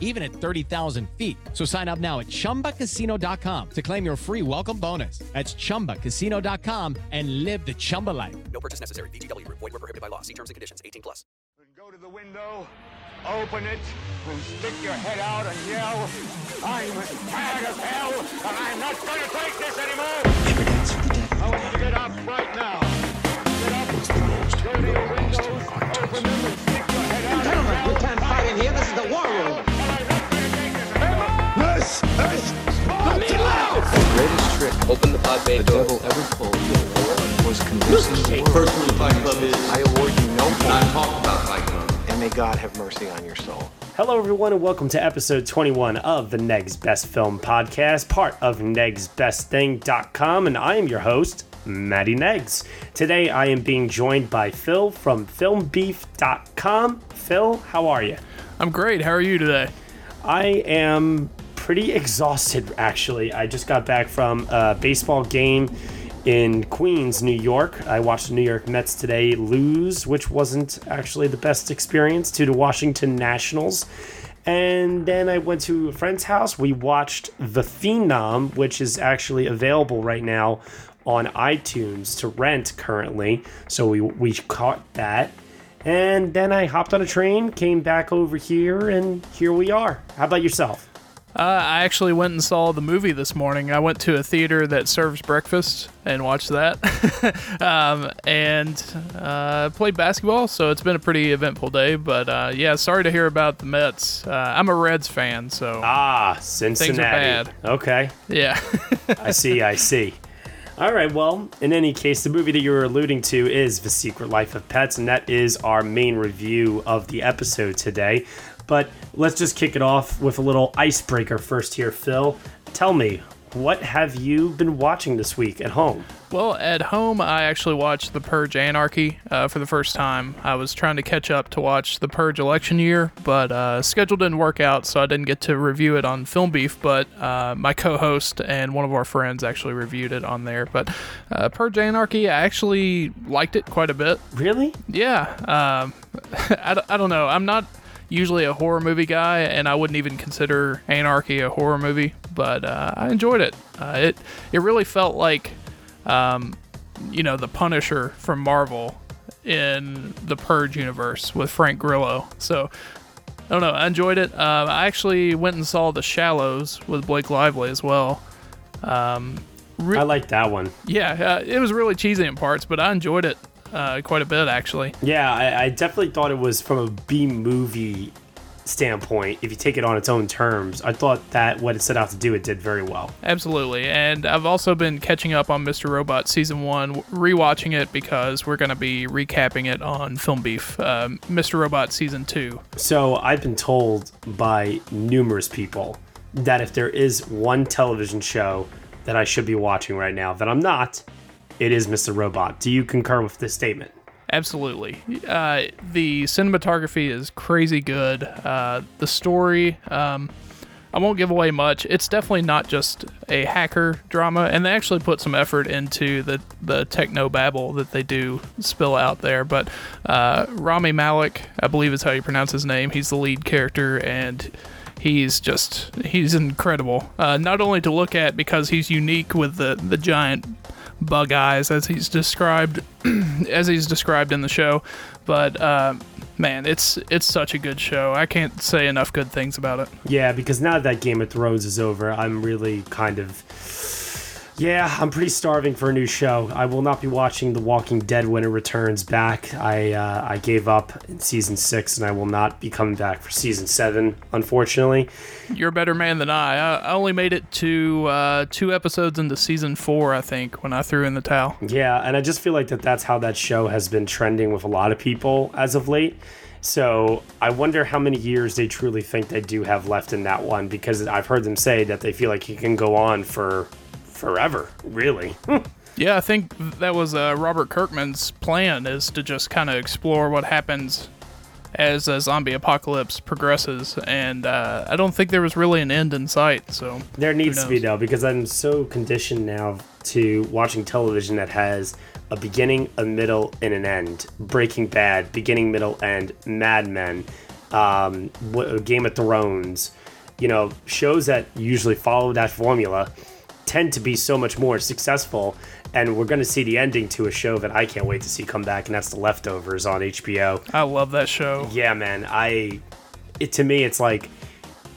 even at 30,000 feet. So sign up now at chumbacasino.com to claim your free welcome bonus. That's chumbacasino.com and live the Chumba life. No purchase necessary. VGW Group. Void were prohibited by law. See terms and conditions. 18 plus. Go to the window, open it, and stick your head out and yell, I'm as mad as hell, and I'm not going to take this anymore! I want you to get up right now. Get up, go to your windows, open them, out we can't fight in here. This is the war room. and I'm not going to take this is Sparta! The greatest trick Open the pod bay the door. devil ever pulled was convincing the world. Personally, Fight Club is I award you no not point, talk about Fight Club. and may God have mercy on your soul. Hello, everyone, and welcome to episode 21 of the Negs Best Film Podcast, part of NegsBestThing.com, and I am your host, Maddie Negs. Today, I am being joined by Phil from FilmBeef.com. Phil, how are you? I'm great. How are you today? I am pretty exhausted, actually. I just got back from a baseball game in Queens, New York. I watched the New York Mets today lose, which wasn't actually the best experience to the Washington Nationals. And then I went to a friend's house. We watched The Phenom, which is actually available right now on iTunes to rent currently. So we, we caught that. And then I hopped on a train, came back over here, and here we are. How about yourself? Uh, I actually went and saw the movie this morning. I went to a theater that serves breakfast and watched that, um, and uh, played basketball. So it's been a pretty eventful day. But uh, yeah, sorry to hear about the Mets. Uh, I'm a Reds fan, so Ah, Cincinnati. Things are bad. Okay, yeah. I see, I see. All right, well, in any case, the movie that you were alluding to is The Secret Life of Pets, and that is our main review of the episode today. But let's just kick it off with a little icebreaker first here, Phil. Tell me, what have you been watching this week at home? Well, at home, I actually watched The Purge Anarchy uh, for the first time. I was trying to catch up to watch The Purge Election Year, but uh, schedule didn't work out, so I didn't get to review it on Film Beef. But uh, my co-host and one of our friends actually reviewed it on there. But uh, Purge Anarchy, I actually liked it quite a bit. Really? Yeah, um, I, d- I don't know. I'm not usually a horror movie guy, and I wouldn't even consider Anarchy a horror movie, but uh, I enjoyed it. Uh, it it really felt like, um, you know, the Punisher from Marvel in the Purge universe with Frank Grillo. So. I don't know. I enjoyed it. Uh, I actually went and saw The Shallows with Blake Lively as well. Um, re- I like that one. yeah, uh, it was really cheesy in parts, but I enjoyed it uh, quite a bit actually. Yeah, I, I definitely thought it was from a B movie standpoint. If you take it on its own terms, I thought that what it set out to do, it did very well. Absolutely, and I've also been catching up on Mr. Robot season one, rewatching it because we're going to be recapping it on Film Beef. Um, Mr. Robot season two. So I've been told by numerous people that if there is one television show that I should be watching right now that I'm not, it is Mr. Robot. Do you concur with this statement? Absolutely, uh, the cinematography is crazy good. Uh, the story. Um, I won't give away much. It's definitely not just a hacker drama, and they actually put some effort into the the techno babble that they do spill out there. But uh, Rami Malek, I believe is how you pronounce his name. He's the lead character, and he's just he's incredible. Uh, not only to look at because he's unique with the the giant bug eyes as he's described as he's described in the show, but. Uh, Man, it's it's such a good show. I can't say enough good things about it. Yeah, because now that Game of Thrones is over, I'm really kind of. Yeah, I'm pretty starving for a new show. I will not be watching The Walking Dead when it returns back. I uh, I gave up in season six, and I will not be coming back for season seven, unfortunately. You're a better man than I. I, only made it to uh, two episodes into season four, I think, when I threw in the towel. Yeah, and I just feel like that that's how that show has been trending with a lot of people as of late. So I wonder how many years they truly think they do have left in that one because I've heard them say that they feel like it can go on for forever, really. Yeah, I think that was uh, Robert Kirkman's plan is to just kind of explore what happens as a zombie apocalypse progresses, and uh, I don't think there was really an end in sight. So There needs to be though, because I'm so conditioned now to watching television that has a beginning, a middle, and an end. Breaking Bad, beginning, middle, end. Mad Men, um, Game of Thrones. You know, shows that usually follow that formula tend to be so much more successful. And we're going to see the ending to a show that I can't wait to see come back, and that's The Leftovers on HBO. I love that show. Yeah, man. I it to me it's like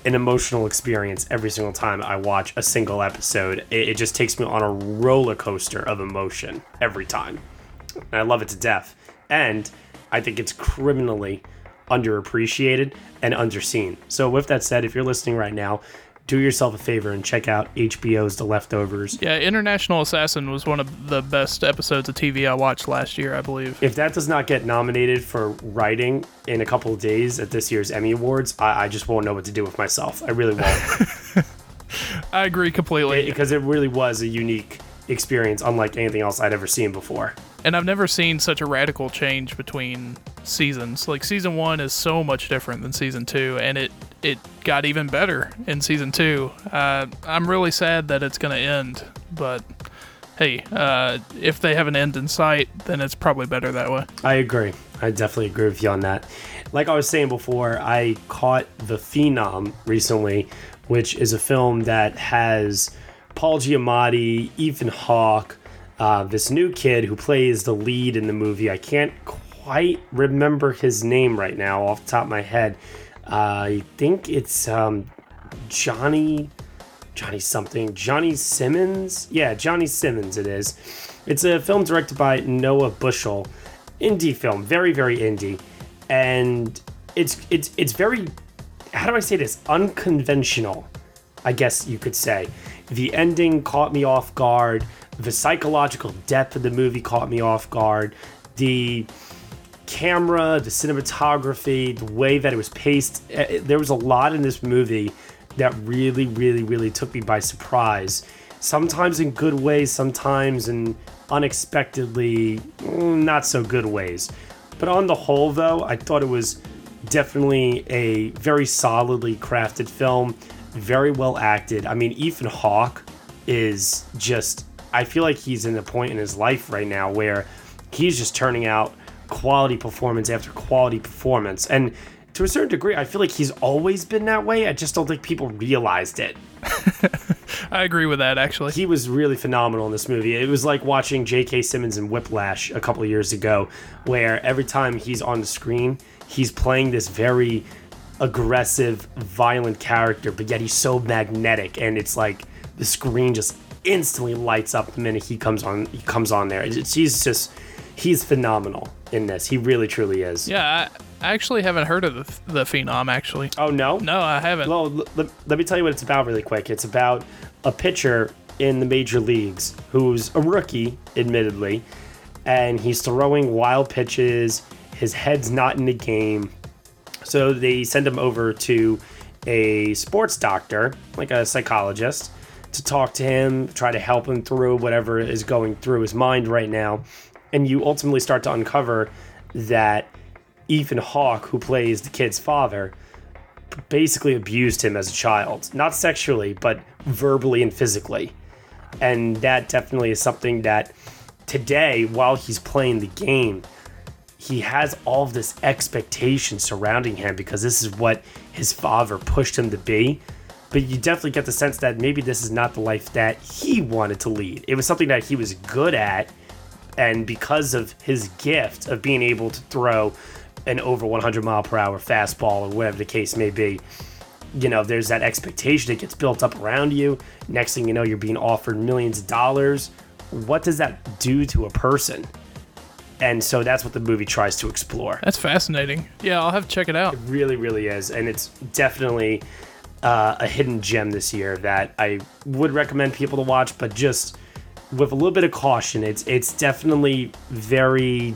an emotional experience every single time I watch a single episode. It, it just takes me on a roller coaster of emotion every time. And I love it to death. And I think it's criminally underappreciated and underseen. So with that said, if you're listening right now, do yourself a favor and check out HBO's The Leftovers. Yeah, International Assassin was one of the best episodes of TV I watched last year, I believe. If that does not get nominated for writing in a couple of days at this year's Emmy Awards, I, I just won't know what to do with myself. I really won't. I agree completely. because it really was a unique experience, unlike anything else I'd ever seen before. And I've never seen such a radical change between seasons. Like season one is so much different than season two, and it it got even better in season two. Uh, I'm really sad that it's gonna end, but hey, uh, if they have an end in sight, then it's probably better that way. I agree. I definitely agree with you on that. Like I was saying before, I caught The Phenom recently, which is a film that has Paul Giamatti, Ethan Hawke, uh, this new kid who plays the lead in the movie. I can't quite remember his name right now off the top of my head. I think it's um, Johnny. Johnny something. Johnny Simmons? Yeah, Johnny Simmons it is. It's a film directed by Noah Buschel. Indie film, very, very indie. And it's it's it's very how do I say this? Unconventional, I guess you could say. The ending caught me off guard. The psychological depth of the movie caught me off guard. The camera, the cinematography, the way that it was paced. eh, There was a lot in this movie that really, really, really took me by surprise. Sometimes in good ways, sometimes in unexpectedly mm, not so good ways. But on the whole, though, I thought it was definitely a very solidly crafted film, very well acted. I mean, Ethan Hawke is just, I feel like he's in a point in his life right now where he's just turning out quality performance after quality performance. And to a certain degree, I feel like he's always been that way. I just don't think people realized it. I agree with that actually. He was really phenomenal in this movie. It was like watching J.K. Simmons in Whiplash a couple of years ago, where every time he's on the screen, he's playing this very aggressive, violent character, but yet he's so magnetic, and it's like the screen just instantly lights up the minute he comes on. He comes on there. It's, he's just he's phenomenal in this. He really truly is. Yeah, I, I actually haven't heard of the, the Phenom actually. Oh no. No, I haven't. Well, l- l- let me tell you what it's about really quick. It's about a pitcher in the major leagues who's a rookie, admittedly, and he's throwing wild pitches. His head's not in the game. So they send him over to a sports doctor, like a psychologist, to talk to him, try to help him through whatever is going through his mind right now. And you ultimately start to uncover that Ethan Hawke, who plays the kid's father, basically abused him as a child. Not sexually, but verbally and physically. And that definitely is something that today, while he's playing the game, he has all of this expectation surrounding him because this is what his father pushed him to be. But you definitely get the sense that maybe this is not the life that he wanted to lead. It was something that he was good at, and because of his gift of being able to throw an over 100 mile per hour fastball or whatever the case may be, you know, there's that expectation that gets built up around you. Next thing you know, you're being offered millions of dollars. What does that do to a person? And so that's what the movie tries to explore. That's fascinating. Yeah, I'll have to check it out. It really, really is. And it's definitely uh, a hidden gem this year that I would recommend people to watch, but just with a little bit of caution. It's it's definitely very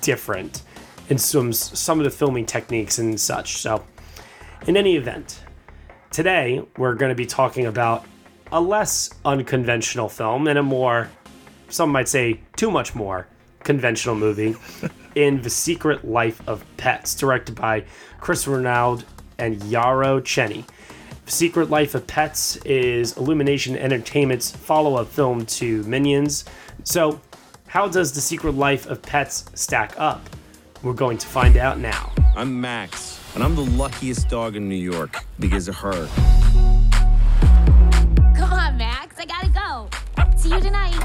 different in some some of the filming techniques and such. So, in any event, today we're going to be talking about a less unconventional film and a more some might say too much more, conventional movie in The Secret Life of Pets, directed by Chris Renaud and Yarrow Cheney. The Secret Life of Pets is Illumination Entertainment's follow up film to Minions. So, how does The Secret Life of Pets stack up? We're going to find out now. I'm Max, and I'm the luckiest dog in New York because of her. Come on, Max. I gotta go. See you tonight.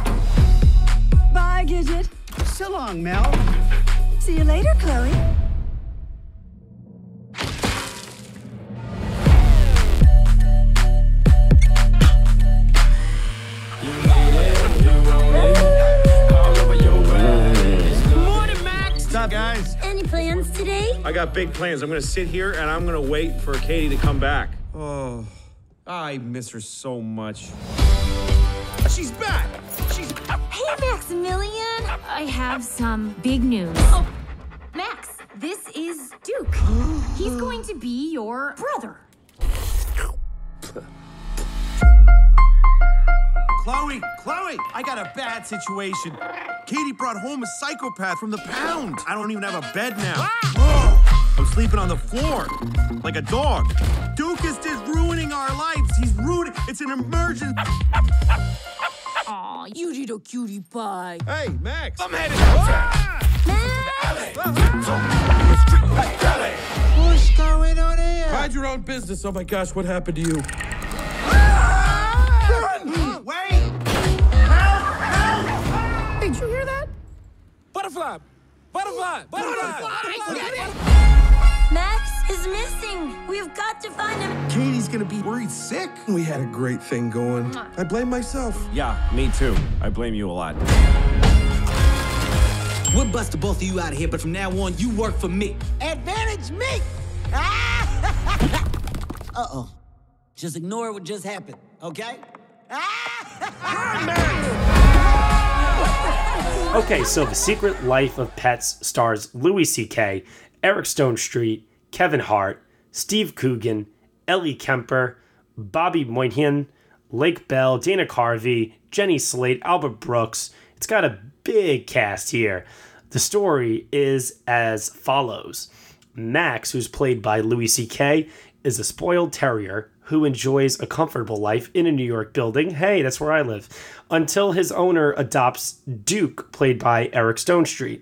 Bye, Gidget. So long, Mel. See you later, Chloe. Plans today? I got big plans. I'm gonna sit here and I'm gonna wait for Katie to come back. Oh, I miss her so much. she's back. She's. Hey, Maximilian. I have some big news. Oh, Max, this is Duke. He's going to be your brother. Chloe, Chloe, I got a bad situation. Katie brought home a psychopath from the pound. I don't even have a bed now. Whoa! I'm sleeping on the floor like a dog. Duke is ruining our lives. He's ruining. It's an emergency. Aw, you little cutie pie. Hey, Max. I'm headed. Ah! What's going on here? Mind your own business. Oh my gosh, what happened to you? Butterfly! Butterfly! Butterfly! Max is missing. We've got to find him. Katie's gonna be worried sick. We had a great thing going. I blame myself. Yeah, me too. I blame you a lot. We'll bust the both of you out of here, but from now on, you work for me. Advantage me! Uh-oh. Just ignore what just happened, okay? Okay, so The Secret Life of Pets stars Louis C.K., Eric Stonestreet, Kevin Hart, Steve Coogan, Ellie Kemper, Bobby Moynihan, Lake Bell, Dana Carvey, Jenny Slate, Albert Brooks. It's got a big cast here. The story is as follows Max, who's played by Louis C.K., is a spoiled terrier who enjoys a comfortable life in a New York building. Hey, that's where I live. Until his owner adopts Duke, played by Eric Stonestreet,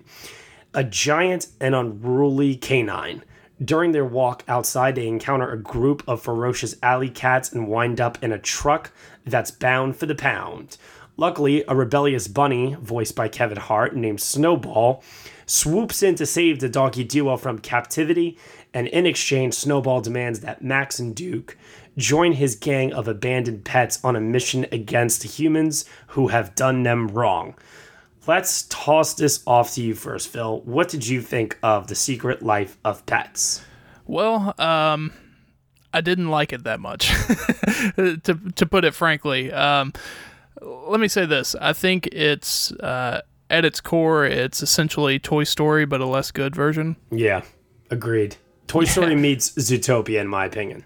a giant and unruly canine. During their walk outside, they encounter a group of ferocious alley cats and wind up in a truck that's bound for the pound. Luckily, a rebellious bunny, voiced by Kevin Hart, named Snowball, swoops in to save the doggy duo from captivity, and in exchange, Snowball demands that Max and Duke join his gang of abandoned pets on a mission against humans who have done them wrong. Let's toss this off to you first, Phil. What did you think of The Secret Life of Pets? Well, um, I didn't like it that much, to to put it frankly. Um, let me say this: I think it's uh, at its core, it's essentially Toy Story, but a less good version. Yeah, agreed. Toy Story meets Zootopia, in my opinion.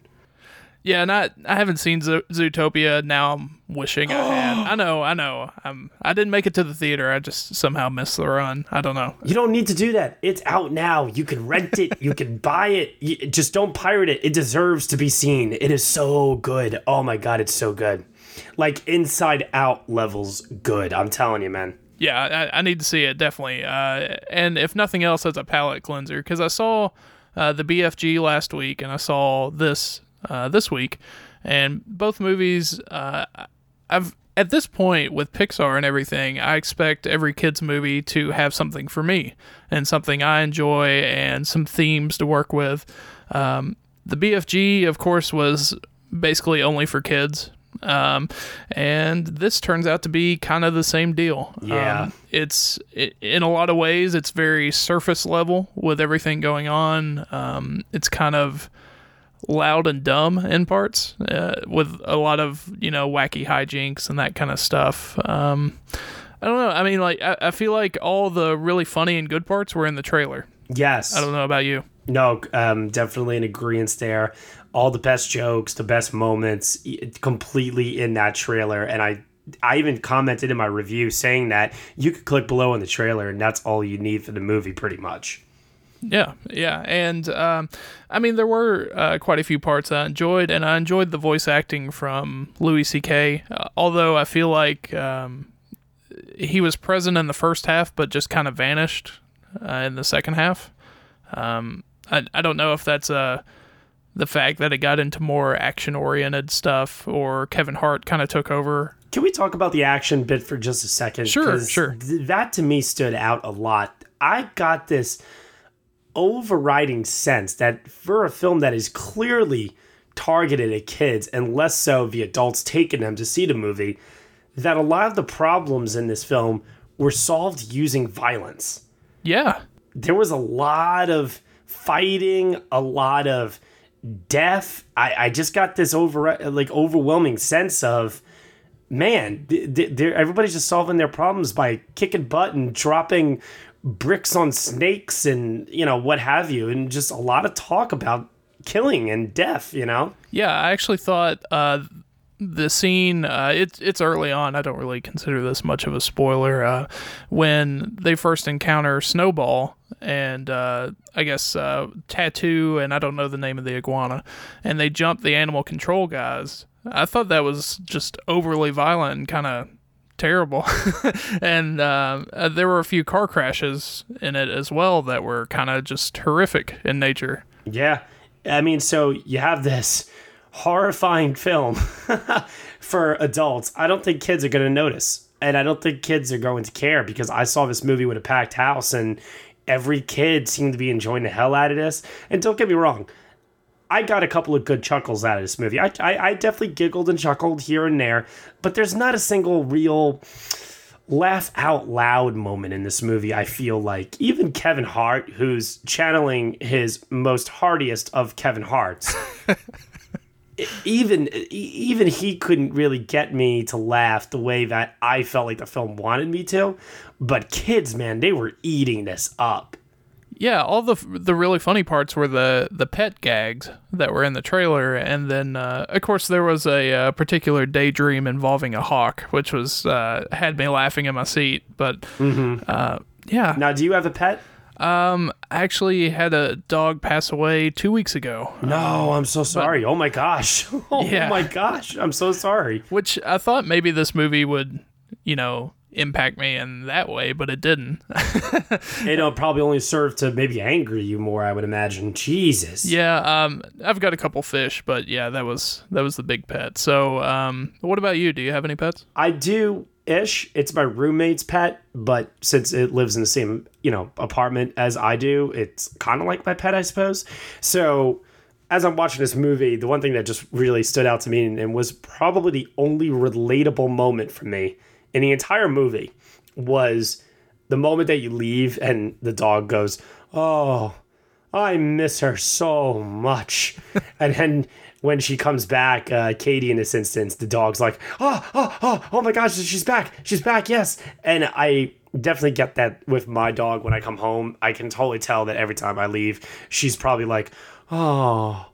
Yeah, and I, I haven't seen Zo- Zootopia. Now I'm wishing I had. I know, I know. I'm, I didn't make it to the theater. I just somehow missed the run. I don't know. You don't need to do that. It's out now. You can rent it. you can buy it. You, just don't pirate it. It deserves to be seen. It is so good. Oh my god, it's so good. Like Inside Out levels good. I'm telling you, man. Yeah, I, I need to see it definitely. Uh, and if nothing else, as a palate cleanser, because I saw uh, the BFG last week and I saw this uh, this week, and both movies. Uh, I've at this point with Pixar and everything, I expect every kids movie to have something for me and something I enjoy and some themes to work with. Um, the BFG, of course, was basically only for kids. Um, and this turns out to be kind of the same deal. Yeah. Um, it's it, in a lot of ways, it's very surface level with everything going on. Um, it's kind of loud and dumb in parts, uh, with a lot of you know wacky hijinks and that kind of stuff. Um, I don't know. I mean, like I, I feel like all the really funny and good parts were in the trailer. Yes. I don't know about you. No, um, definitely an agreement there. All the best jokes, the best moments, completely in that trailer, and I I even commented in my review saying that you could click below in the trailer and that's all you need for the movie, pretty much. Yeah, yeah, and um, I mean there were uh, quite a few parts I enjoyed, and I enjoyed the voice acting from Louis C.K. Uh, although I feel like um, he was present in the first half, but just kind of vanished uh, in the second half. Um, I I don't know if that's uh, the fact that it got into more action oriented stuff, or Kevin Hart kind of took over. Can we talk about the action bit for just a second? Sure, sure. th- that to me stood out a lot. I got this overriding sense that for a film that is clearly targeted at kids and less so the adults taking them to see the movie, that a lot of the problems in this film were solved using violence. Yeah, There was a lot of fighting, a lot of death. I, I just got this over like overwhelming sense of man, th- th- they're- everybody's just solving their problems by kicking butt and dropping bricks on snakes and you know what have you, and just a lot of talk about killing and death. You know, Yeah, I actually thought uh, the scene. Uh, it's it's early on. I don't really consider this much of a spoiler. Uh, when they first encounter Snowball and uh, I guess uh, Tattoo and I don't know the name of the iguana, and they jump the animal control guys. I thought that was just overly violent and kind of terrible. and uh, uh, there were a few car crashes in it as well that were kind of just horrific in nature. Yeah. I mean, so you have this horrifying film for adults. I don't think kids are going to notice. And I don't think kids are going to care because I saw this movie with a packed house and every kid seemed to be enjoying the hell out of this. And don't get me wrong, I got a couple of good chuckles out of this movie. I, I, I definitely giggled and chuckled here and there, but there's not a single real laugh out loud moment in this movie. I feel like even Kevin Hart, who's channeling his most heartiest of Kevin Harts, even even he couldn't really get me to laugh the way that I felt like the film wanted me to. But kids, man, they were eating this up. Yeah, all the the really funny parts were the the pet gags that were in the trailer, and then uh, of course there was a, uh particular daydream involving a hawk, which was uh, had me laughing in my seat. But uh, yeah, Now, do you have a pet? um, I actually had a dog pass away two weeks ago, No, I'm so sorry. oh my gosh. Oh Yeah. my gosh. I'm so sorry. which I thought maybe this movie would, you know, impact me in that way, but it didn't. It'll probably only serve to maybe anger you more, I would imagine. Jesus. yeah, um, I've got a couple fish, but yeah, that was that was the big pet. So, um, what about you? Do you have any pets? I do ish. It's my roommate's pet, but since it lives in the same, you know, apartment as I do, it's kind of like my pet, I suppose. So as I'm watching this movie, the one thing that just really stood out to me and, and was probably the only relatable moment for me in the entire movie was the moment that you leave and the dog goes, "Oh, I miss her so much," and then when she comes back, uh, Katie in this instance, the dog's like, "Oh, oh, oh, oh my gosh, she's back, she's back, yes," and I definitely get that with my dog when I come home. I can totally tell that every time I leave, she's probably like, "Oh."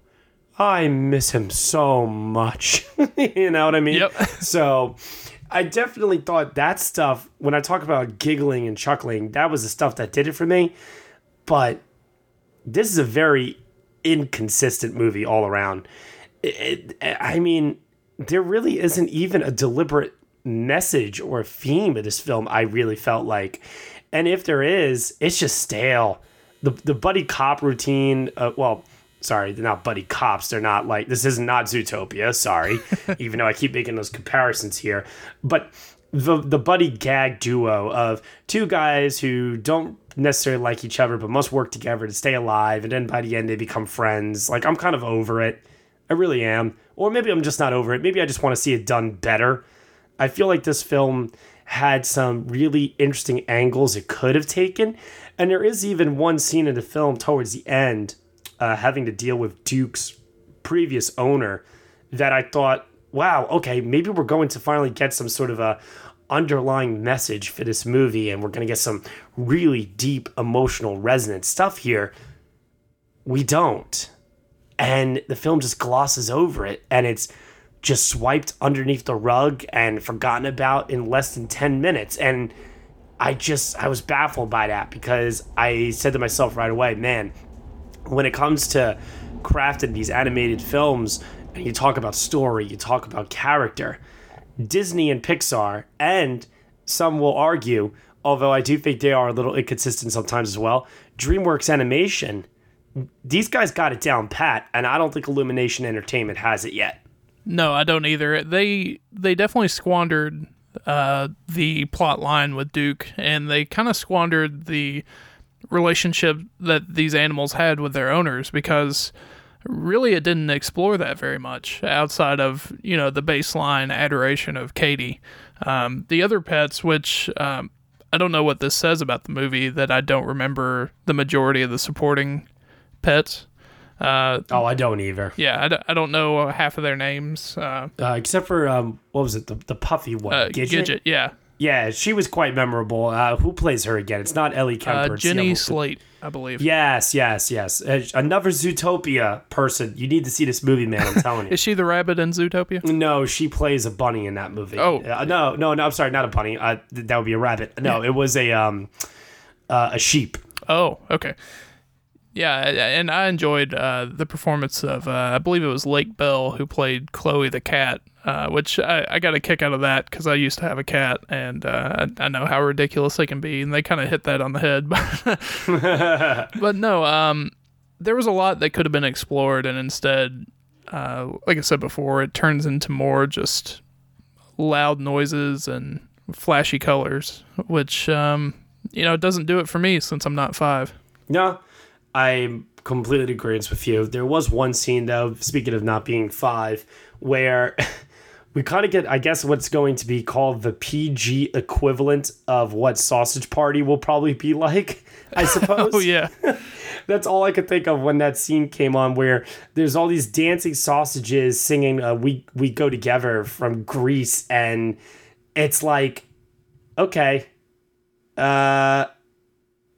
I miss him so much. you know what I mean? Yep. So I definitely thought that stuff, when I talk about giggling and chuckling, that was the stuff that did it for me. But this is a very inconsistent movie all around. It, it- I mean, there really isn't even a deliberate message or theme of this film, I really felt like. And if there is, it's just stale. The, the buddy cop routine, uh, well, sorry, they're not buddy cops. They're not like, this is not Zootopia, sorry, even though I keep making those comparisons here. But the, the buddy gag duo of two guys who don't necessarily like each other, but must work together to stay alive. And then by the end, they become friends. Like, I'm kind of over it. I really am. Or maybe I'm just not over it. Maybe I just want to see it done better. I feel like this film had some really interesting angles it could have taken. And there is even one scene in the film towards the end uh, having to deal with Duke's previous owner that I thought, wow, okay, maybe we're going to finally get some sort of a underlying message for this movie and we're going to get some really deep emotional resonant stuff here. We don't. And the film just glosses over it and it's just swiped underneath the rug and forgotten about in less than 10 minutes. And I just, I was baffled by that because I said to myself right away, man, when it comes to crafting these animated films, and you talk about story, you talk about character, Disney and Pixar, and some will argue, although I do think they are a little inconsistent sometimes as well, DreamWorks Animation, these guys got it down pat, and I don't think Illumination Entertainment has it yet. No, I don't either. They they definitely squandered uh, the plot line with Duke, and they kind of squandered the relationship that these animals had with their owners because really it didn't explore that very much outside of you know the baseline adoration of Katie. Um, the other pets, which um, I don't know what this says about the movie, that I don't remember the majority of the supporting pets. Uh, oh, I don't either. Yeah, I, d- I don't know half of their names. Uh, Uh, except for, um, what was it, the, the puffy one? uh, Gidget? Gidget, yeah. Yeah, she was quite memorable. Uh, who plays her again? It's not Ellie Kemper. Uh, Jenny Slate, I believe. Yes, yes, yes. Uh, another Zootopia person. You need to see this movie, man. I'm telling you. Is she the rabbit in Zootopia? No, she plays a bunny in that movie. Oh. Uh, no, no, no. I'm sorry, not a bunny. Uh, that would be a rabbit. No, it was a um, uh, a sheep. Oh, okay. Yeah, and I enjoyed uh, the performance of, uh, I believe it was Lake Bell who played Chloe the cat, uh, which I, I got a kick out of that because I used to have a cat and uh, I, I know how ridiculous they can be, and they kind of hit that on the head. but no, um, there was a lot that could have been explored, and instead, uh, like I said before, it turns into more just loud noises and flashy colors, which, um, you know, it doesn't do it for me since I'm not five. No, I'm completely agreeing with you. There was one scene though, speaking of not being five, where we kind of get, I guess, what's going to be called the PG equivalent of what Sausage Party will probably be like. I suppose. Oh yeah. That's all I could think of when that scene came on, where there's all these dancing sausages singing uh, "We We Go Together" from Grease, and it's like, okay, uh,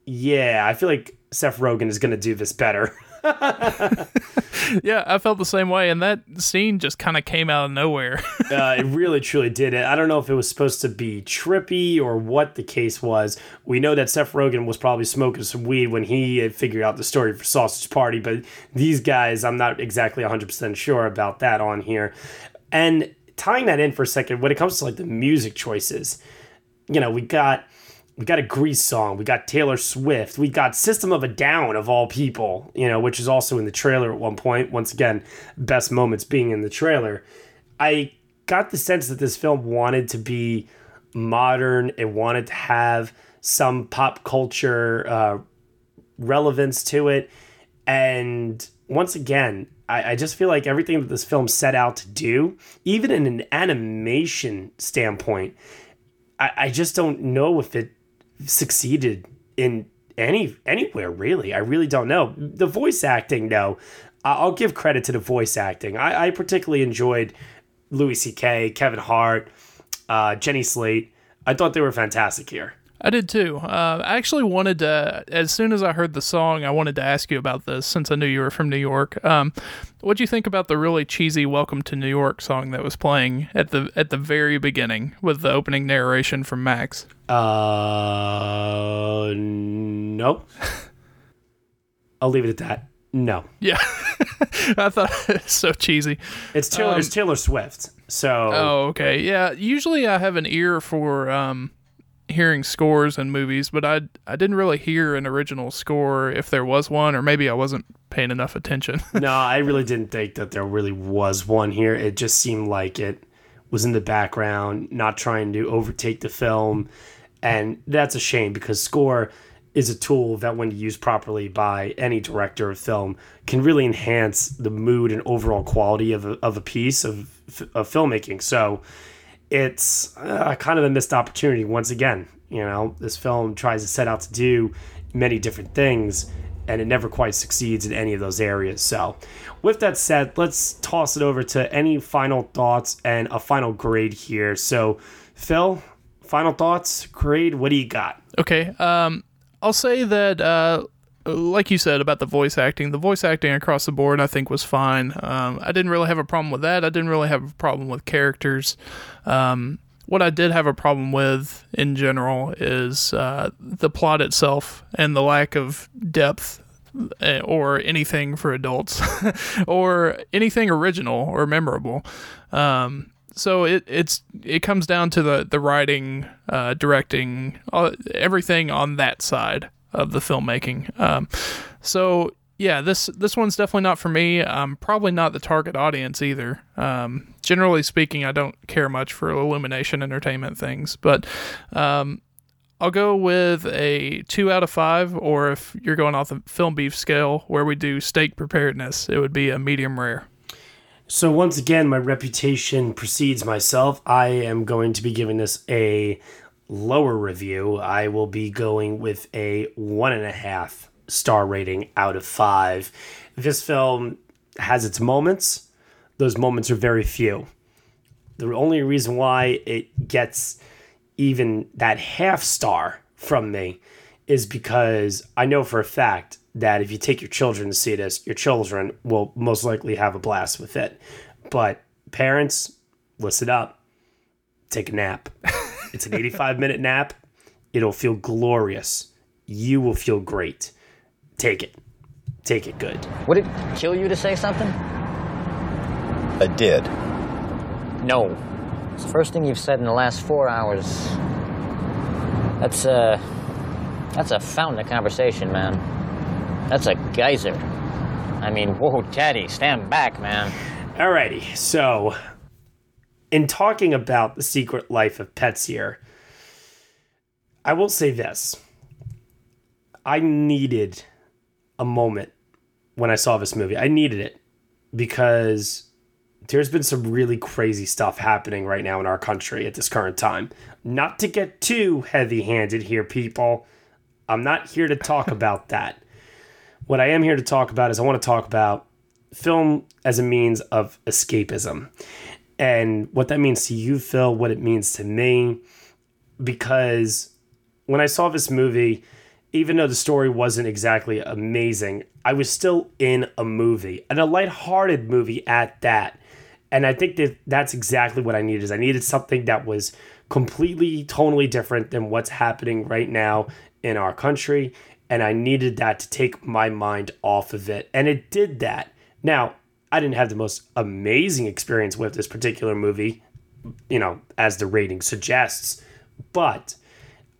yeah, I feel like Seth Rogen is gonna do this better. yeah, I felt the same way, and that scene just kind of came out of nowhere. uh, it really truly did. I don't know if it was supposed to be trippy or what the case was. We know that Seth Rogen was probably smoking some weed when he figured out the story for Sausage Party, but these guys, I'm not exactly 100% sure about that on here. And tying that in for a second, when it comes to like the music choices, you know, we got we got a Grease song, we got Taylor Swift, we got System of a Down of all people, you know, which is also in the trailer at one point. Once again, best moments being in the trailer. I got the sense that this film wanted to be modern, it wanted to have some pop culture uh, relevance to it. And once again, I, I just feel like everything that this film set out to do, even in an animation standpoint, I, I just don't know if it succeeded in any anywhere really. I really don't know. The voice acting, though, I'll give credit to the voice acting. I, I particularly enjoyed Louis C.K., Kevin Hart, uh, Jenny Slate. I thought they were fantastic here. I did too. Uh, I actually wanted to, as soon as I heard the song, I wanted to ask you about this since I knew you were from New York. Um, what do you think about the really cheesy "Welcome to New York" song that was playing at the at the very beginning with the opening narration from Max? Uh, no. I'll leave it at that. No. Yeah, I thought it was so cheesy. It's Taylor. it's Taylor Swift. So. Oh, okay. Yeah. Usually I have an ear for um, hearing scores in movies, but I I didn't really hear an original score if there was one, or maybe I wasn't paying enough attention. no, I really didn't think that there really was one here. It just seemed like it was in the background, not trying to overtake the film. And that's a shame because score is a tool that, when used properly by any director of film, can really enhance the mood and overall quality of a, of a piece of, of filmmaking. So it's uh, kind of a missed opportunity once again. You know, this film tries to set out to do many different things and it never quite succeeds in any of those areas. So, with that said, let's toss it over to any final thoughts and a final grade here. So, Phil, final thoughts, grade, what do you got? Okay. Um, I'll say that uh, like you said about the voice acting, the voice acting across the board I think was fine. Um, I didn't really have a problem with that. I didn't really have a problem with characters. Um, what I did have a problem with in general is uh, the plot itself and the lack of depth eh, or anything for adults or anything original or memorable. Um, so it it's it comes down to the the writing, uh, directing, uh, everything on that side of the filmmaking. Um, so yeah, this this one's definitely not for me. I'm probably not the target audience either. Um, generally speaking, I don't care much for illumination entertainment things, but um, I'll go with a two out of five. Or if you're going off the film beef scale, where we do steak preparedness, it would be a medium rare. So once again, my reputation precedes myself. I am going to be giving this a lower review. I will be going with a one and a half star rating out of five. This film has its moments. Those moments are very few. The only reason why it gets even that half star from me is because I know for a fact that if you take your children to see this, your children will most likely have a blast with it. But parents, listen up, take a nap. It's an 85 minute nap. It'll feel glorious. You will feel great. Take it. Take it good. Would it kill you to say something? I did. No. It's the first thing you've said in the last four hours. That's a. That's a fountain of conversation, man. That's a geyser. I mean, whoa, Teddy, stand back, man. Alrighty, so in talking about the secret life of pets here, I will say this. I needed a moment when I saw this movie. I needed it because there's been some really crazy stuff happening right now in our country at this current time. Not to get too heavy handed here, people. I'm not here to talk about that. What I am here to talk about is I want to talk about film as a means of escapism and what that means to you, Phil, what it means to me. Because when I saw this movie, even though the story wasn't exactly amazing, I was still in a movie and a lighthearted movie at that. And I think that that's exactly what I needed. Is I needed something that was completely, totally different than what's happening right now in our country. And I needed that to take my mind off of it. And it did that. Now, I didn't have the most amazing experience with this particular movie, you know, as the rating suggests, but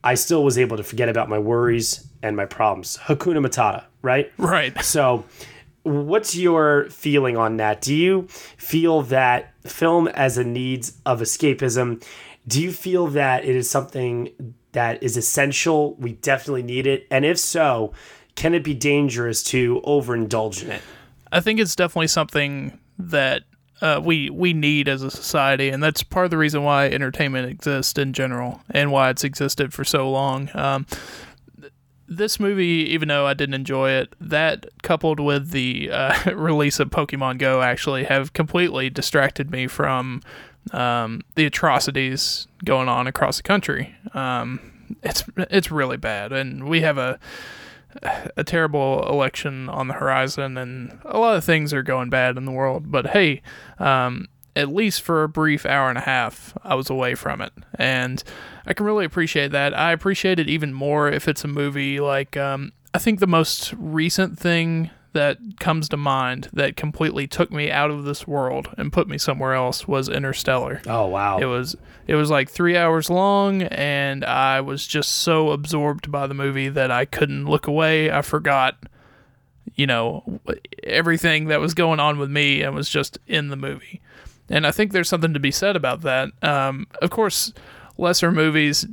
I still was able to forget about my worries and my problems. Hakuna Matata, right? Right. So, what's your feeling on that? Do you feel that film as a needs of escapism? Do you feel that it is something that is essential? We definitely need it. And if so, can it be dangerous to overindulge in it? I think it's definitely something that uh, we we need as a society, and that's part of the reason why entertainment exists in general and why it's existed for so long. Um, this movie, even though I didn't enjoy it, that coupled with the uh, release of Pokemon Go, actually have completely distracted me from um, the atrocities going on across the country. Um, it's it's really bad, and we have a a terrible election on the horizon, and a lot of things are going bad in the world. But hey, um, at least for a brief hour and a half, I was away from it, and I can really appreciate that. I appreciate it even more if it's a movie like um, I think the most recent thing that comes to mind that completely took me out of this world and put me somewhere else was Interstellar. Oh wow. It was it was like 3 hours long and I was just so absorbed by the movie that I couldn't look away. I forgot you know everything that was going on with me and was just in the movie. And I think there's something to be said about that. Um, of course, lesser movies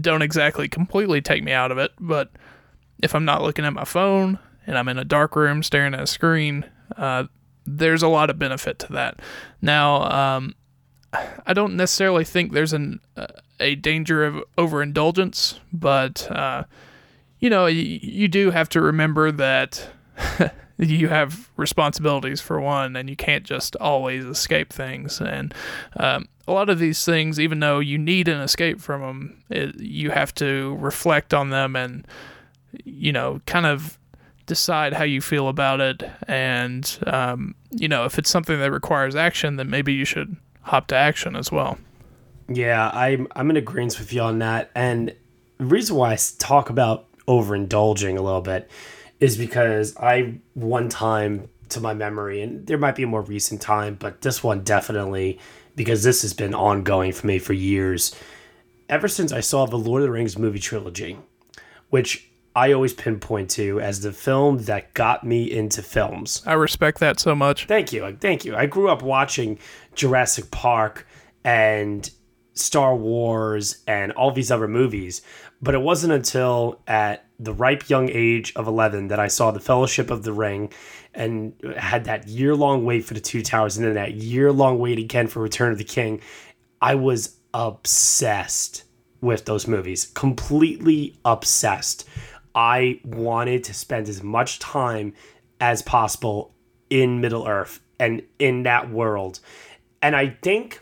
don't exactly completely take me out of it, but if I'm not looking at my phone, and I'm in a dark room staring at a screen, uh, there's a lot of benefit to that. Now, um, I don't necessarily think there's an uh, a danger of overindulgence, but uh, you know, you, you do have to remember that you have responsibilities for one, and you can't just always escape things. And um, a lot of these things, even though you need an escape from them, it, you have to reflect on them and you know, kind of decide how you feel about it. And, um, you know, if it's something that requires action, then maybe you should hop to action as well. Yeah, I'm I'm in agreement with you on that. And the reason why I talk about overindulging a little bit is because I one time to my memory, and there might be a more recent time, but this one definitely because this has been ongoing for me for years. Ever since I saw the Lord of the Rings movie trilogy, which I always pinpoint to as the film that got me into films. I respect that so much. Thank you. Thank you. I grew up watching Jurassic Park and Star Wars and all these other movies, but it wasn't until at the ripe young age of 11 that I saw The Fellowship of the Ring and had that year long wait for The Two Towers and then that year long wait again for Return of the King. I was obsessed with those movies, completely obsessed. I wanted to spend as much time as possible in Middle Earth and in that world. And I think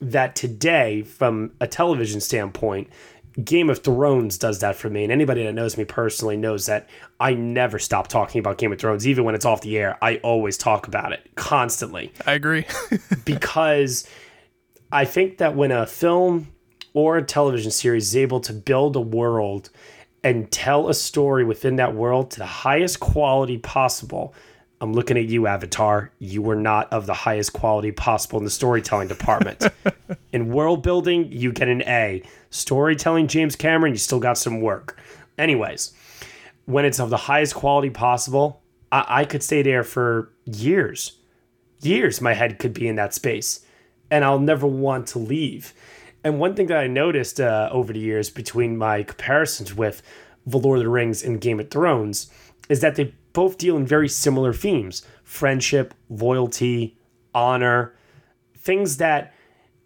that today, from a television standpoint, Game of Thrones does that for me. And anybody that knows me personally knows that I never stop talking about Game of Thrones, even when it's off the air. I always talk about it constantly. I agree. because I think that when a film or a television series is able to build a world and tell a story within that world to the highest quality possible, I'm looking at you, Avatar. You were not of the highest quality possible in the storytelling department. in world building, you get an A. Storytelling, James Cameron, you still got some work. Anyways, when it's of the highest quality possible, I, I could stay there for years. Years, my head could be in that space, and I'll never want to leave. And one thing that I noticed uh, over the years between my comparisons with The Lord of the Rings and Game of Thrones is that they both deal in very similar themes friendship, loyalty, honor, things that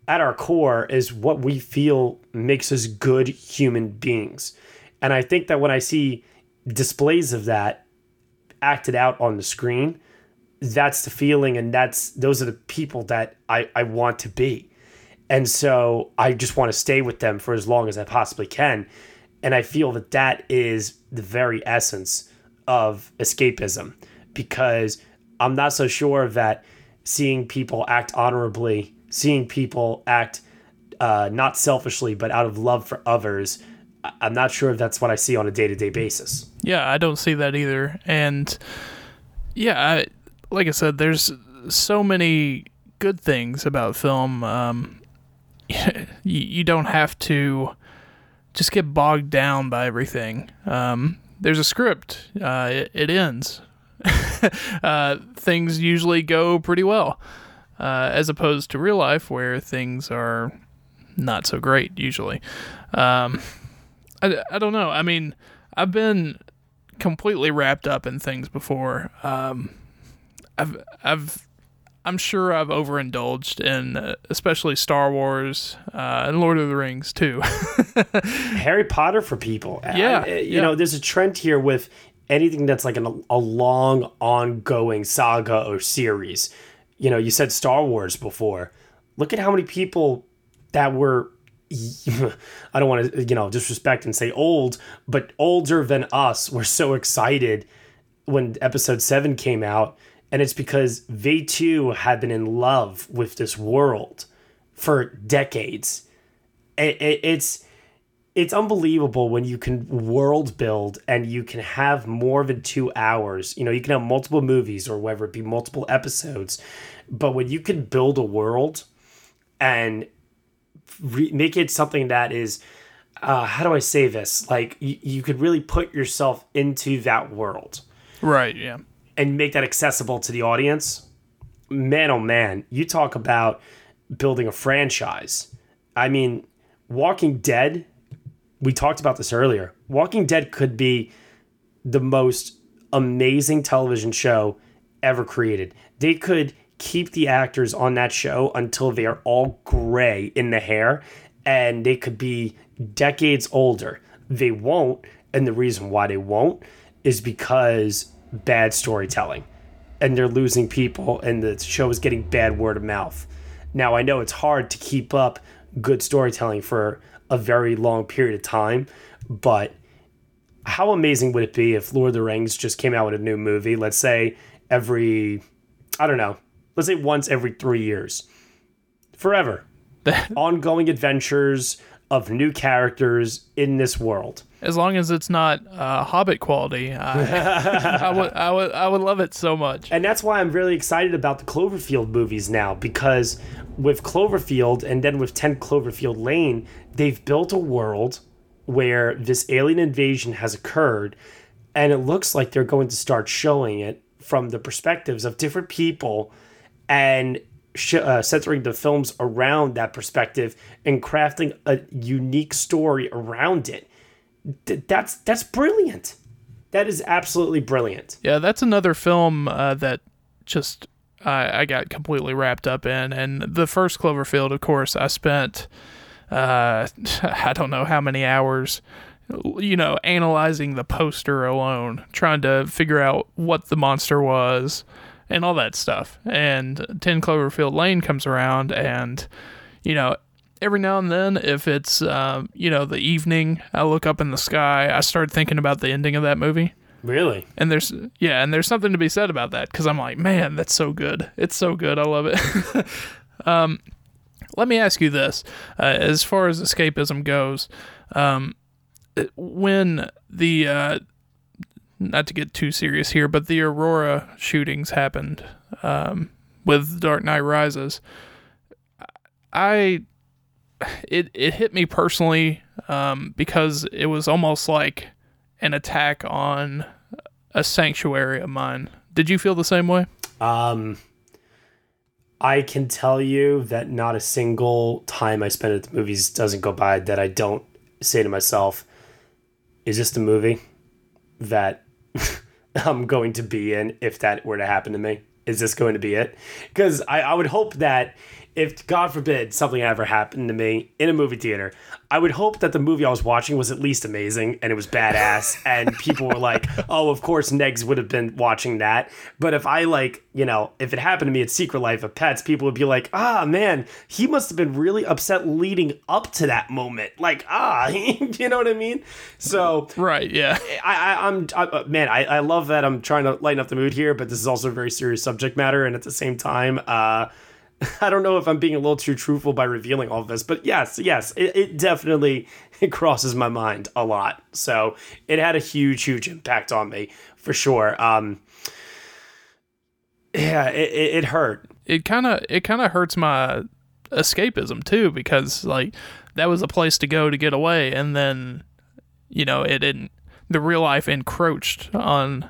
at our core is what we feel makes us good human beings. And I think that when I see displays of that acted out on the screen, that's the feeling and that's those are the people that I, I want to be. And so I just want to stay with them for as long as I possibly can. And I feel that that is the very essence of escapism because I'm not so sure that seeing people act honorably, seeing people act uh, not selfishly, but out of love for others, I'm not sure if that's what I see on a day to day basis. Yeah, I don't see that either. And yeah, I, like I said, there's so many good things about film. Um, you, don't have to just get bogged down by everything. Um, there's a script. Uh, it, it ends. uh, things usually go pretty well, uh, as opposed to real life where things are not so great usually. Um, I, I don't know. I mean, I've been completely wrapped up in things before. Um, I've I've I'm sure I've overindulged in uh, especially Star Wars uh, and Lord of the Rings too. Harry Potter for people. Yeah, I- you yeah. know, there's a trend here with anything that's like an, a long, ongoing saga or series. You know, you said Star Wars before. Look at how many people that were. I don't want to, you know, disrespect and say old, but older than us were so excited when episode seven came out. And it's because they too have been in love with this world for decades. It, it, it's it's unbelievable when you can world build and you can have more than two hours. You know, you can have multiple movies or whether it be multiple episodes, but when you can build a world and re- make it something that is, uh, how do I say this? Like you, you could really put yourself into that world right. Yeah. And make that accessible to the audience. Man, oh man, you talk about building a franchise. I mean, Walking Dead, we talked about this earlier. Walking Dead could be the most amazing television show ever created. They could keep the actors on that show until they are all gray in the hair and they could be decades older. They won't. And the reason why they won't is because bad storytelling and they're losing people and the show is getting bad word of mouth. Now, I know it's hard to keep up good storytelling for a very long period of time, but how amazing would it be if Lord of the Rings just came out with a new movie? Let's say every, I don't know, let's say once every three years, forever. Ongoing adventures of new characters in this world. As long as it's not uh, Hobbit quality, I, I would I would I would love it so much. And that's why I'm really excited about the Cloverfield movies now because with Cloverfield and then with 10 Cloverfield Lane, they've built a world where this alien invasion has occurred and it looks like they're going to start showing it from the perspectives of different people and sh- uh, centering the films around that perspective and crafting a unique story around it. Th- that's that's brilliant. That is absolutely brilliant. Yeah, that's another film uh, that just I, I got completely wrapped up in. And the first Cloverfield, of course, I spent uh, I don't know how many hours, you know, analyzing the poster alone, trying to figure out what the monster was and all that stuff. And 10 Cloverfield Lane comes around, and, you know, every now and then, if it's, um, you know, the evening, I look up in the sky, I start thinking about the ending of that movie. Really? And there's yeah, and there's something to be said about that because I'm like, man, that's so good. It's so good. I love it. um, let me ask you this: uh, as far as escapism goes, um, when the uh, not to get too serious here, but the Aurora shootings happened um, with Dark Knight Rises, I it it hit me personally um, because it was almost like an attack on a sanctuary of mine. Did you feel the same way? Um, I can tell you that not a single time I spend at the movies doesn't go by that I don't say to myself, "Is this the movie that I'm going to be in if that were to happen to me? Is this going to be it?" Because I, I would hope that if God forbid something ever happened to me in a movie theater, I would hope that the movie I was watching was at least amazing and it was badass and people were like, "Oh, of course Negs would have been watching that." But if I like, you know, if it happened to me at Secret Life of Pets, people would be like, "Ah, man, he must have been really upset leading up to that moment." Like, ah, you know what I mean? So, right, yeah. I, I I'm I, man, I, I love that I'm trying to lighten up the mood here, but this is also a very serious subject matter and at the same time, uh I don't know if I'm being a little too truthful by revealing all this, but yes, yes, it, it definitely it crosses my mind a lot. So it had a huge, huge impact on me for sure. Um, yeah, it, it, it hurt. It kind of it kind of hurts my escapism too because like that was a place to go to get away, and then you know it didn't. The real life encroached on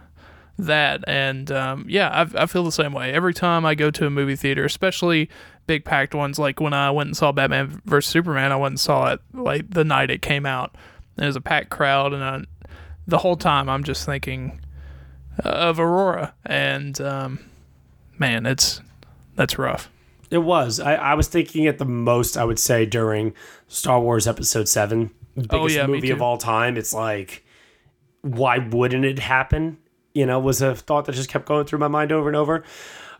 that. And um, yeah I, I feel the same way. Every time i go to a movie theater especially big packed ones like when i went and saw batman vs superman i went and saw it like the night it came out. And it was a packed crowd and I, the whole time i'm just thinking of aurora. And um, man it's that's rough. It was. I, I was thinking at the most i would say during star wars episode 7 biggest Oh, yeah, movie of all time. It's like why wouldn't it happen you know, was a thought that just kept going through my mind over and over.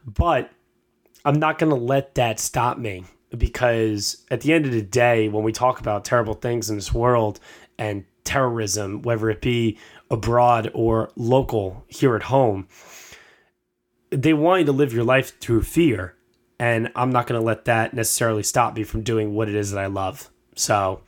But I'm not going to let that stop me because at the end of the day, when we talk about terrible things in this world and terrorism, whether it be abroad or local here at home, they want you to live your life through fear. And I'm not going to let that necessarily stop me from doing what it is that I love. So,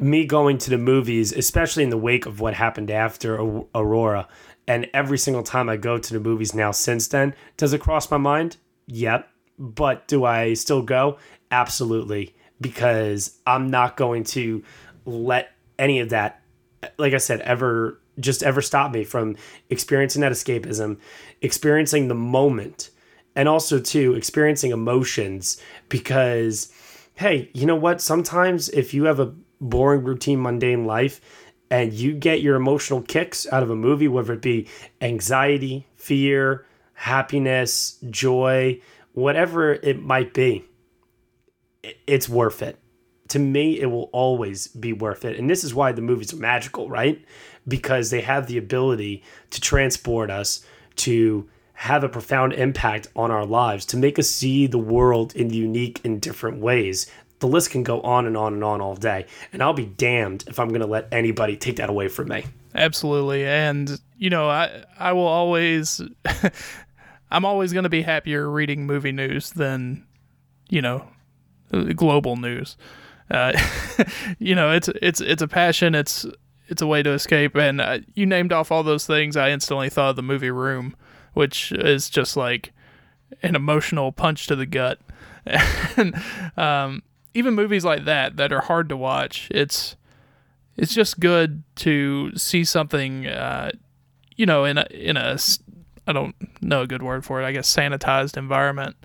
me going to the movies, especially in the wake of what happened after Aurora, and every single time I go to the movies now since then, does it cross my mind? Yep. But do I still go? Absolutely. Because I'm not going to let any of that, like I said, ever just ever stop me from experiencing that escapism, experiencing the moment, and also too experiencing emotions because hey, you know what? Sometimes if you have a boring, routine, mundane life and you get your emotional kicks out of a movie, whether it be anxiety, fear, happiness, joy, whatever it might be, it's worth it. To me, it will always be worth it. And this is why the movies are magical, right? Because they have the ability to transport us, to have a profound impact on our lives, to make us see the world in unique and different ways. The list can go on and on and on all day. And I'll be damned if I'm going to let anybody take that away from me. Absolutely. And you know, I I will always I'm always going to be happier reading movie news than you know, global news. Uh, you know, it's it's it's a passion. It's it's a way to escape. And uh, you named off all those things. I instantly thought of the movie Room, which is just like an emotional punch to the gut. and um, even movies like that that are hard to watch, it's it's just good to see something, uh, you know, in a in a I don't know a good word for it. I guess sanitized environment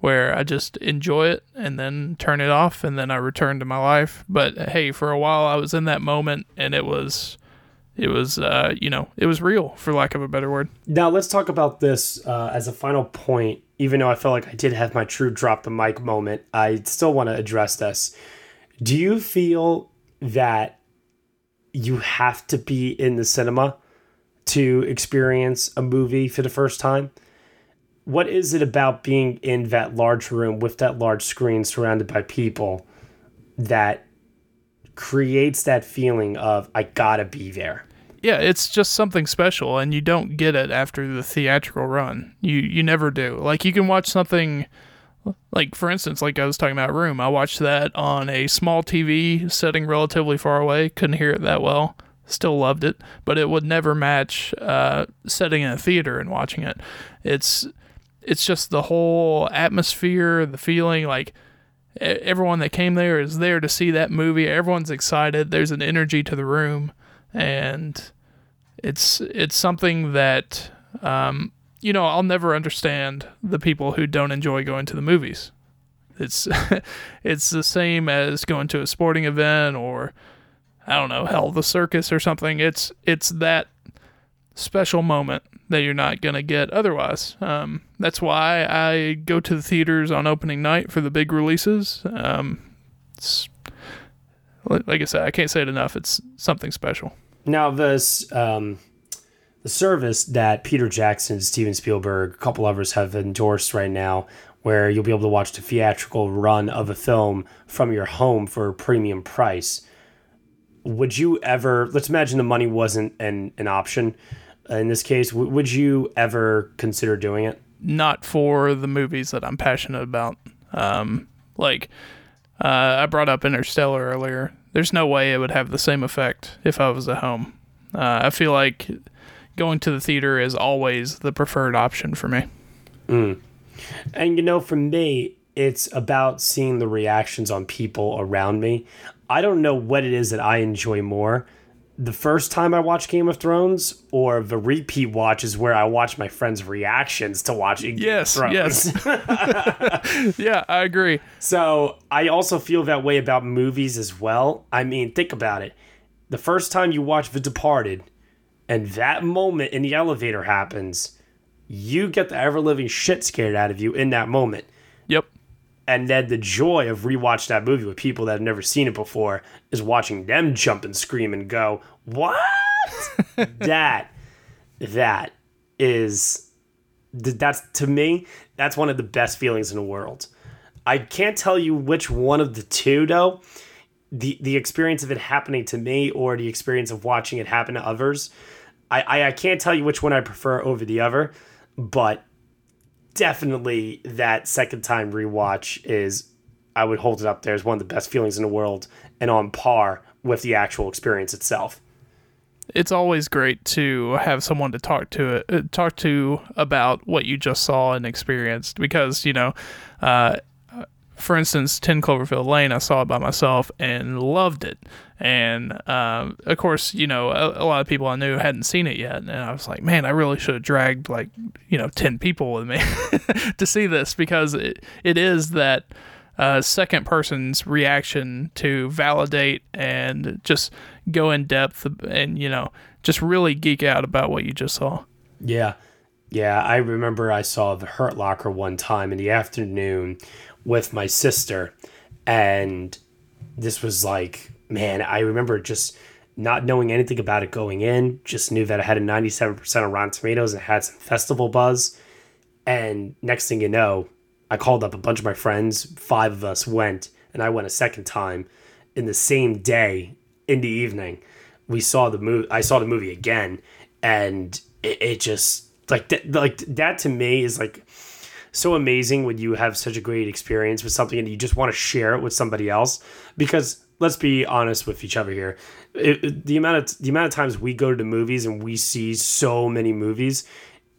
where I just enjoy it and then turn it off and then I return to my life. But hey, for a while I was in that moment and it was it was uh, you know, it was real for lack of a better word. Now let's talk about this uh, as a final point. Even though I felt like I did have my true drop the mic moment, I still want to address this. Do you feel that you have to be in the cinema to experience a movie for the first time? what is it about being in that large room with that large screen surrounded by people that creates that feeling of I gotta be there? Yeah, it's just something special, and you don't get it after the theatrical run. You you never do. Like you can watch something, like for instance, like I was talking about Room. I watched that on a small TV setting relatively far away. Couldn't hear it that well. Still loved it, but it would never match uh, setting in a theater and watching it. It's it's just the whole atmosphere, the feeling like everyone that came there is there to see that movie. Everyone's excited. There's an energy to the room, and it's it's something that um, you know I'll never understand the people who don't enjoy going to the movies. It's it's the same as going to a sporting event or I don't know, hell, the circus or something. It's it's that special moment that you're not to get otherwise. Um, that's why I go to the theaters on opening night for the big releases. Um, like I said, I can't say it enough. It's something special. Now, this um, the service that Peter Jackson, Steven Spielberg, a couple others have endorsed right now, where you'll be able to watch the theatrical run of a film from your home for a premium price. Would you ever? Let's imagine the money wasn't an an option in this case. W- would you ever consider doing it? Not for the movies that I'm passionate about. Um, like uh, I brought up Interstellar earlier. There's no way it would have the same effect if I was at home. Uh, I feel like going to the theater is always the preferred option for me. Mm. And you know, for me, it's about seeing the reactions on people around me. I don't know what it is that I enjoy more the first time I watch Game of Thrones or the repeat watch is where I watch my friends' reactions to watching yes, Game of Thrones. Yes. yeah, I agree. So I also feel that way about movies as well. I mean, think about it. The first time you watch The Departed and that moment in the elevator happens, you get the ever living shit scared out of you in that moment. And then the joy of rewatch that movie with people that have never seen it before is watching them jump and scream and go, "What?" that that is that's to me that's one of the best feelings in the world. I can't tell you which one of the two though. The the experience of it happening to me or the experience of watching it happen to others. I, I, I can't tell you which one I prefer over the other, but definitely that second time rewatch is I would hold it up there as one of the best feelings in the world and on par with the actual experience itself. It's always great to have someone to talk to uh, talk to about what you just saw and experienced because you know uh, for instance, 10 Cloverfield Lane, I saw it by myself and loved it. And um, of course, you know, a, a, lot of people I knew hadn't seen it yet. And I was like, man, I really should have dragged like, you know, 10 people with me to see this because it, it is that uh, second person's reaction to validate and just go in depth and, you know, just really geek out about what you just saw. Yeah. Yeah. I remember I saw The Hurt Locker one time in the afternoon with my sister, and this was like, man, I remember just not knowing anything about it going in. Just knew that I had a 97% on Rotten Tomatoes and had some festival buzz. And next thing you know, I called up a bunch of my friends. Five of us went, and I went a second time in the same day in the evening. we saw the movie. I saw the movie again, and it, it just like like that to me is like so amazing when you have such a great experience with something and you just want to share it with somebody else. Because let's be honest with each other here, it, it- the amount of the amount of times we go to the movies and we see so many movies.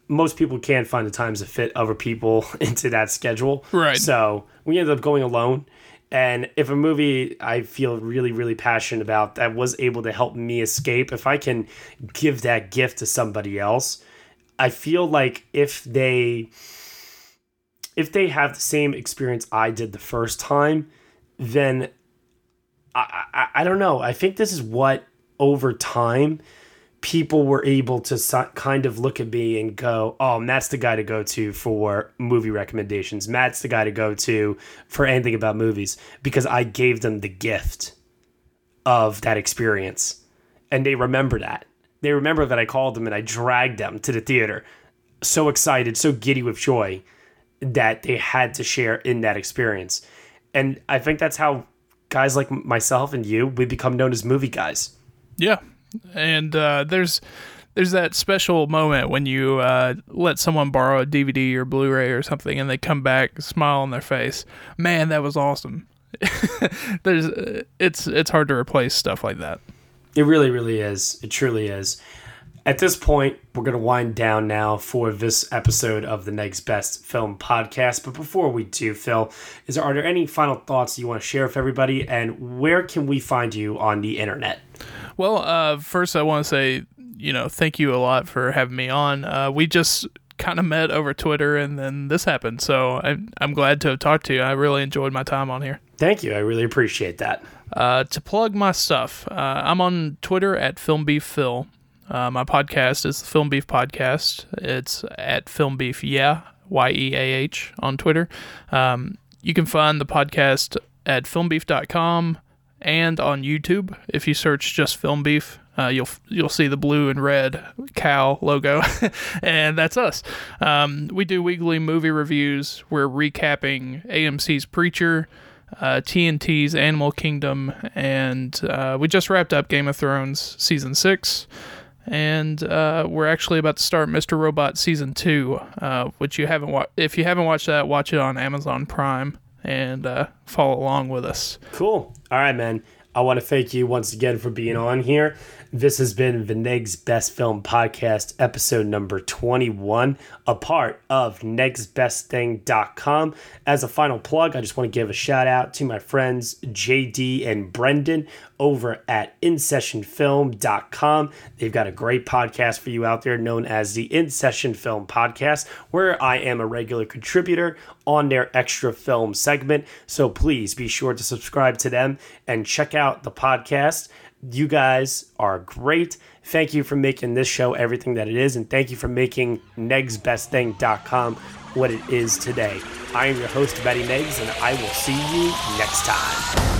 Most people can't find the times to fit other people into that schedule. Right. So we ended up going alone. And if a movie I feel really, really passionate about that was able to help me escape, if I can give that gift to somebody else, I feel like if they if they have the same experience I did the first time, then I, I, I don't know. I think this is what over time people were able to so- kind of look at me and go, "Oh, Matt's the guy to go to for movie recommendations. Matt's the guy to go to for anything about movies because I gave them the gift of that experience, and they remember that. They remember that I called them and I dragged them to the theater, so excited, so giddy with joy that they had to share in that experience, and I think that's how guys like myself and you we become known as movie guys. Yeah, and uh, there's there's that special moment when you uh, let someone borrow a DVD or Blu-ray or something, and they come back, smile on their face. Man, that was awesome. there's uh, it's it's hard to replace stuff like that. It really, really is. It truly is. At this point, we're going to wind down now for this episode of the Next Best Film Podcast. But before we do, Phil, is there, are there any final thoughts you want to share with everybody? And where can we find you on the internet? Well, uh, first I want to say, you know, thank you a lot for having me on. Uh, we just kind of met over Twitter, and then this happened. So I'm I'm glad to have talked to you. I really enjoyed my time on here. Thank you. I really appreciate that. Uh, to plug my stuff, uh, I'm on Twitter at Film Beef Phil. Uh, my podcast is the Film Beef Podcast. It's at Film Beef Yeah Y E A H on Twitter. Um, you can find the podcast at filmbeef.com and on YouTube. If you search just Film Beef, uh, you'll you'll see the blue and red cow logo, and that's us. Um, we do weekly movie reviews. We're recapping AMC's Preacher, uh, TNT's Animal Kingdom, and uh, we just wrapped up Game of Thrones season six. And uh, we're actually about to start Mr. Robot season two, uh, which you haven't if you haven't watched that, watch it on Amazon Prime and uh, follow along with us. Cool. All right, man. I want to thank you once again for being on here. This has been the Vineg's Best Film Podcast, episode number 21, a part of nextbestthing.com. As a final plug, I just want to give a shout out to my friends JD and Brendan over at InSessionFilm.com. They've got a great podcast for you out there known as the In Session Film Podcast, where I am a regular contributor on their extra film segment. So please be sure to subscribe to them and check out the podcast. You guys are great. Thank you for making this show everything that it is, and thank you for making negsbestthing.com what it is today. I am your host, Betty Negs, and I will see you next time.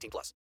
18 plus.